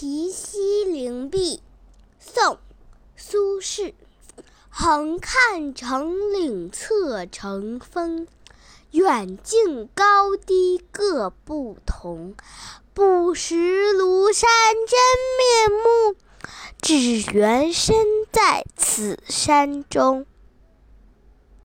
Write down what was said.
题西林壁宋苏轼。横看成岭侧成峰远近高低各不同。不识庐山真面目只缘身在此山中。